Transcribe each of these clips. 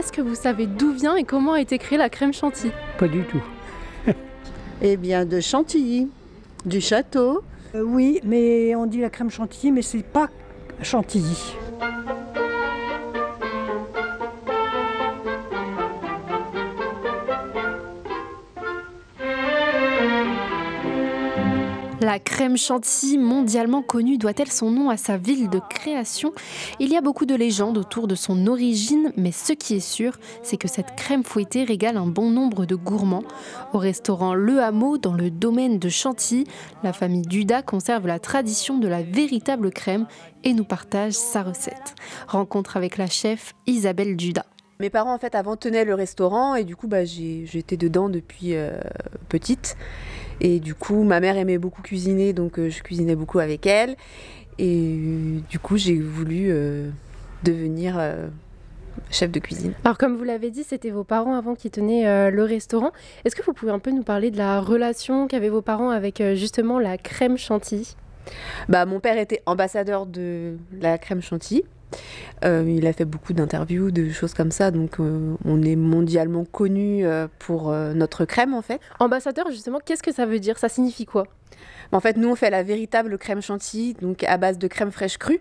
est-ce que vous savez d'où vient et comment a été créée la crème chantilly? Pas du tout. Eh bien, de Chantilly, du château. Euh, oui, mais on dit la crème chantilly, mais c'est pas chantilly. La crème chantilly, mondialement connue, doit-elle son nom à sa ville de création? Il y a beaucoup de légendes autour de son origine, mais ce qui est sûr, c'est que cette crème fouettée régale un bon nombre de gourmands. Au restaurant Le Hameau, dans le domaine de Chantilly, la famille Duda conserve la tradition de la véritable crème et nous partage sa recette. Rencontre avec la chef Isabelle Duda. Mes parents, en fait, avant tenaient le restaurant et du coup, bah, j'étais dedans depuis euh, petite. Et du coup, ma mère aimait beaucoup cuisiner, donc euh, je cuisinais beaucoup avec elle. Et euh, du coup, j'ai voulu euh, devenir chef de cuisine. Alors comme vous l'avez dit, c'était vos parents avant qui tenaient le restaurant. Est-ce que vous pouvez un peu nous parler de la relation qu'avaient vos parents avec justement la crème chantilly? Bah, Mon père était ambassadeur de la crème chantilly. Euh, il a fait beaucoup d'interviews, de choses comme ça, donc euh, on est mondialement connu euh, pour notre crème en fait. Ambassadeur, justement, qu'est-ce que ça veut dire? Ça signifie quoi? En fait, nous on fait la véritable crème chantilly, donc à base de crème fraîche crue.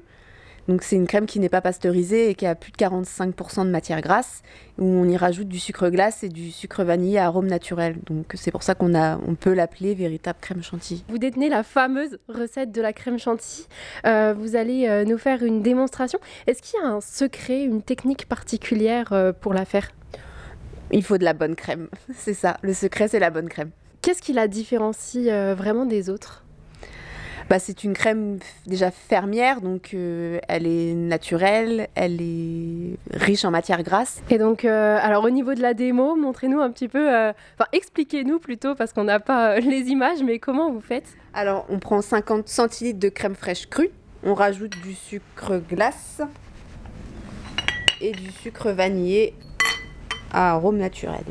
Donc c'est une crème qui n'est pas pasteurisée et qui a plus de 45% de matière grasse, où on y rajoute du sucre glace et du sucre vanillé à arôme naturel. Donc c'est pour ça qu'on a, on peut l'appeler véritable crème chantilly. Vous détenez la fameuse recette de la crème chantilly. Euh, vous allez euh, nous faire une démonstration. Est-ce qu'il y a un secret, une technique particulière euh, pour la faire? Il faut de la bonne crème. C'est ça. Le secret, c'est la bonne crème. Qu'est-ce qui la différencie vraiment des autres? Bah, c'est une crème déjà fermière, donc euh, elle est naturelle, elle est riche en matière grasse. Et donc, euh, alors au niveau de la démo, montrez-nous un petit peu, euh, enfin expliquez-nous plutôt, parce qu'on n'a pas les images, mais comment vous faites? Alors, on prend 50 centilitres de crème fraîche crue, on rajoute du sucre glace et du sucre vanillé à arôme naturel.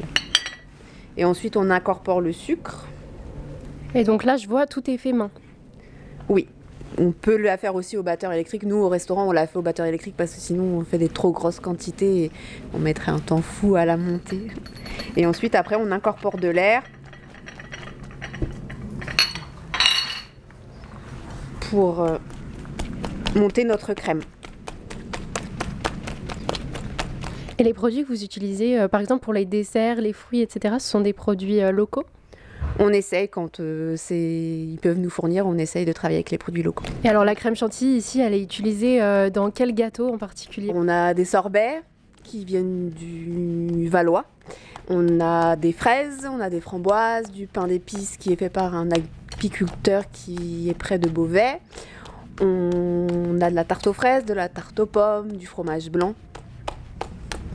Et ensuite, on incorpore le sucre. Et donc là, je vois, tout est fait main. Oui. On peut la faire aussi au batteur électrique. Nous, au restaurant, on l'a fait au batteur électrique parce que sinon, on fait des trop grosses quantités et on mettrait un temps fou à la monter. Et ensuite, après, on incorpore de l'air pour euh, monter notre crème. Et les produits que vous utilisez, euh, par exemple pour les desserts, les fruits, etc., ce sont des produits euh, locaux? On essaye, quand euh, ils peuvent nous fournir, on essaye de travailler avec les produits locaux. Et alors la crème chantilly ici, elle est utilisée euh, dans quel gâteau en particulier? On a des sorbets qui viennent du Valois. On a des fraises, on a des framboises, du pain d'épices qui est fait par un apiculteur qui est près de Beauvais. On a de la tarte aux fraises, de la tarte aux pommes, du fromage blanc.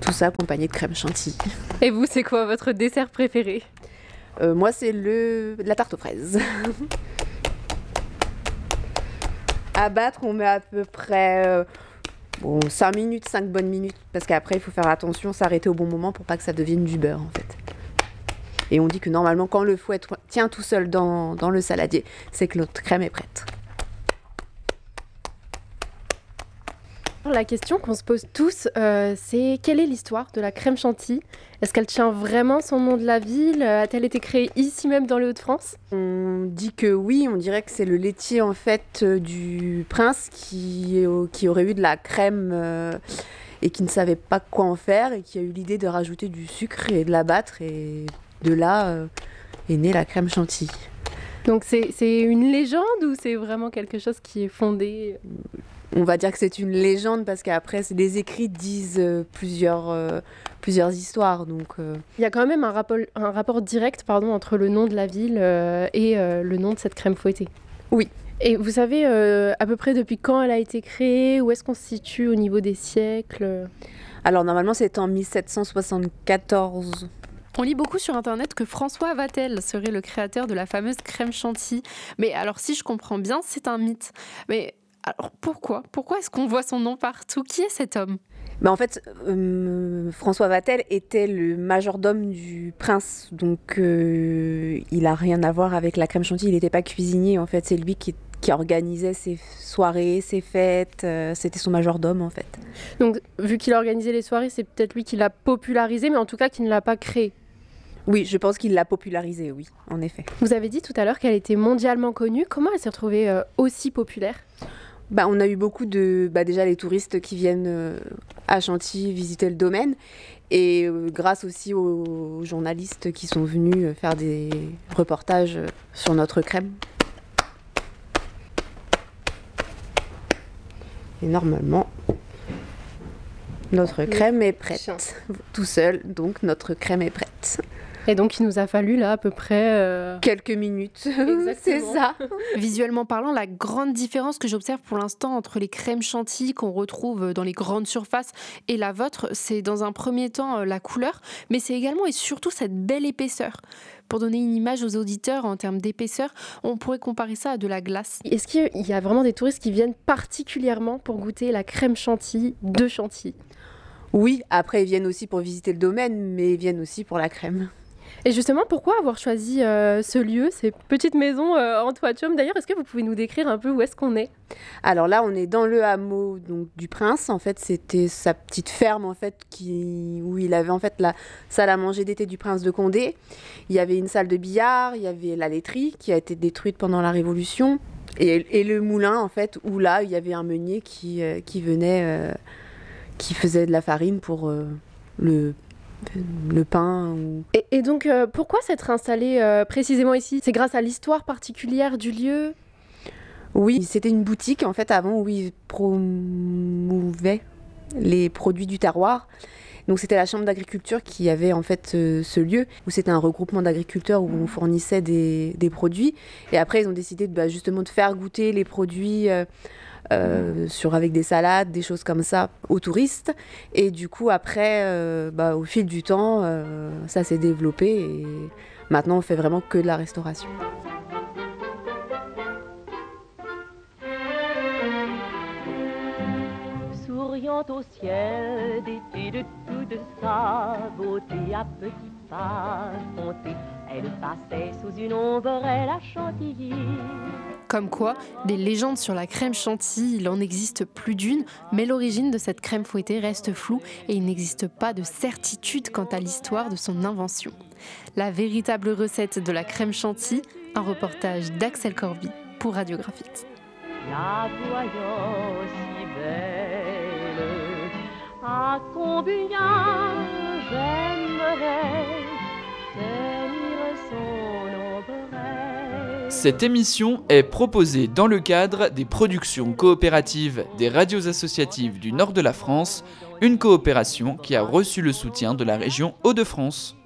Tout ça accompagné de crème chantilly. Et vous, c'est quoi votre dessert préféré? Euh, moi, c'est le la tarte aux fraises. à battre, on met à peu près euh, bon, 5 minutes, 5 bonnes minutes. Parce qu'après, il faut faire attention, s'arrêter au bon moment pour pas que ça devienne du beurre, en fait. Et on dit que normalement, quand le fouet tient tout seul dans, dans le saladier, c'est que notre crème est prête. La question qu'on se pose tous, euh, c'est quelle est l'histoire de la crème chantilly? Est-ce qu'elle tient vraiment son nom de la ville? A-t-elle été créée ici même dans les Hauts-de-France? On dit que oui, on dirait que c'est le laitier en fait euh, du prince qui, qui aurait eu de la crème euh, et qui ne savait pas quoi en faire et qui a eu l'idée de rajouter du sucre et de la battre. Et de là est née la crème chantilly. Donc c'est une légende ou c'est vraiment quelque chose qui est fondé? On va dire que c'est une légende parce qu'après, les écrits disent euh, plusieurs, euh, plusieurs histoires. Donc, euh. Il y a quand même un rapport, un rapport direct pardon, entre le nom de la ville et le nom de cette crème fouettée. Oui. Et vous savez à peu près depuis quand elle a été créée Où est-ce qu'on se situe au niveau des siècles? Alors normalement c'est en 1774. On lit beaucoup sur Internet que François Vatel serait le créateur de la fameuse crème chantilly. Mais alors si je comprends bien, c'est un mythe. Mais alors pourquoi? Pourquoi est-ce qu'on voit son nom partout? Qui est cet homme? Ben en fait, euh, François Vatel était le majordome du prince, donc euh, il a rien à voir avec la crème chantilly. Il n'était pas cuisinier, en fait, c'est lui qui, qui organisait ses soirées, ses fêtes. euh, C'était son majordome en fait. Donc, vu qu'il a organisé les soirées, c'est peut-être lui qui l'a popularisé, mais en tout cas qui ne l'a pas créé. Oui, je pense qu'il l'a popularisé, oui, en effet. Vous avez dit tout à l'heure qu'elle était mondialement connue. Comment elle s'est retrouvée euh, aussi populaire? Bah, on a eu beaucoup de, bah, déjà les touristes qui viennent euh, à Chantilly visiter le domaine, et euh, grâce aussi aux journalistes qui sont venus euh, faire des reportages sur notre crème. Et normalement, notre crème est prête. Tout seul, donc notre crème est prête. Et donc, il nous a fallu là à peu près. euh, Quelques minutes, c'est ça. Visuellement parlant, la grande différence que j'observe pour l'instant entre les crèmes chantilly qu'on retrouve dans les grandes surfaces et la vôtre, c'est dans un premier temps euh, la couleur, mais c'est également et surtout cette belle épaisseur. Pour donner une image aux auditeurs en termes d'épaisseur, on pourrait comparer ça à de la glace. Est-ce qu'il y a vraiment des touristes qui viennent particulièrement pour goûter la crème chantilly de Chantilly? Oui, après ils viennent aussi pour visiter le domaine, mais ils viennent aussi pour la crème. Et justement, pourquoi avoir choisi euh, ce lieu, ces petites maisons euh, en toiture D'ailleurs, est-ce que vous pouvez nous décrire un peu où est-ce qu'on est? Alors là, on est dans le hameau donc, du prince. En fait, c'était sa petite ferme en fait qui où il avait en fait la salle à manger d'été du prince de Condé. Il y avait une salle de billard, il y avait la laiterie qui a été détruite pendant la Révolution et, et le moulin en fait où là il y avait un meunier qui euh, qui venait euh, qui faisait de la farine pour le le pain ou Et, et donc, euh, pourquoi s'être installé euh, précisément ici? C'est grâce à l'histoire particulière du lieu? Oui, c'était une boutique en fait avant où ils promouvaient les produits du terroir. Donc c'était la chambre d'agriculture qui avait en fait euh, ce lieu où c'était un regroupement d'agriculteurs où on fournissait des, des produits. Et après ils ont décidé de, bah, justement de faire goûter les produits euh, sur avec des salades, des choses comme ça aux touristes. Et du coup après, euh, bah, au fil du temps, euh, ça s'est développé et maintenant on fait vraiment que de la restauration. Au ciel d'été de sa beauté à petits pas montés, elle passait sous une ombrelle à Chantilly. Comme quoi, des légendes sur la crème chantilly, il en existe plus d'une, mais l'origine de cette crème fouettée reste floue et il n'existe pas de certitude quant à l'histoire de son invention. La véritable recette de la crème chantilly, un reportage d'Axel Corby pour Radiographite. La voyant si belle, à combien Cette émission est proposée dans le cadre des productions coopératives des radios associatives du nord de la France, une coopération qui a reçu le soutien de la région Hauts-de-France.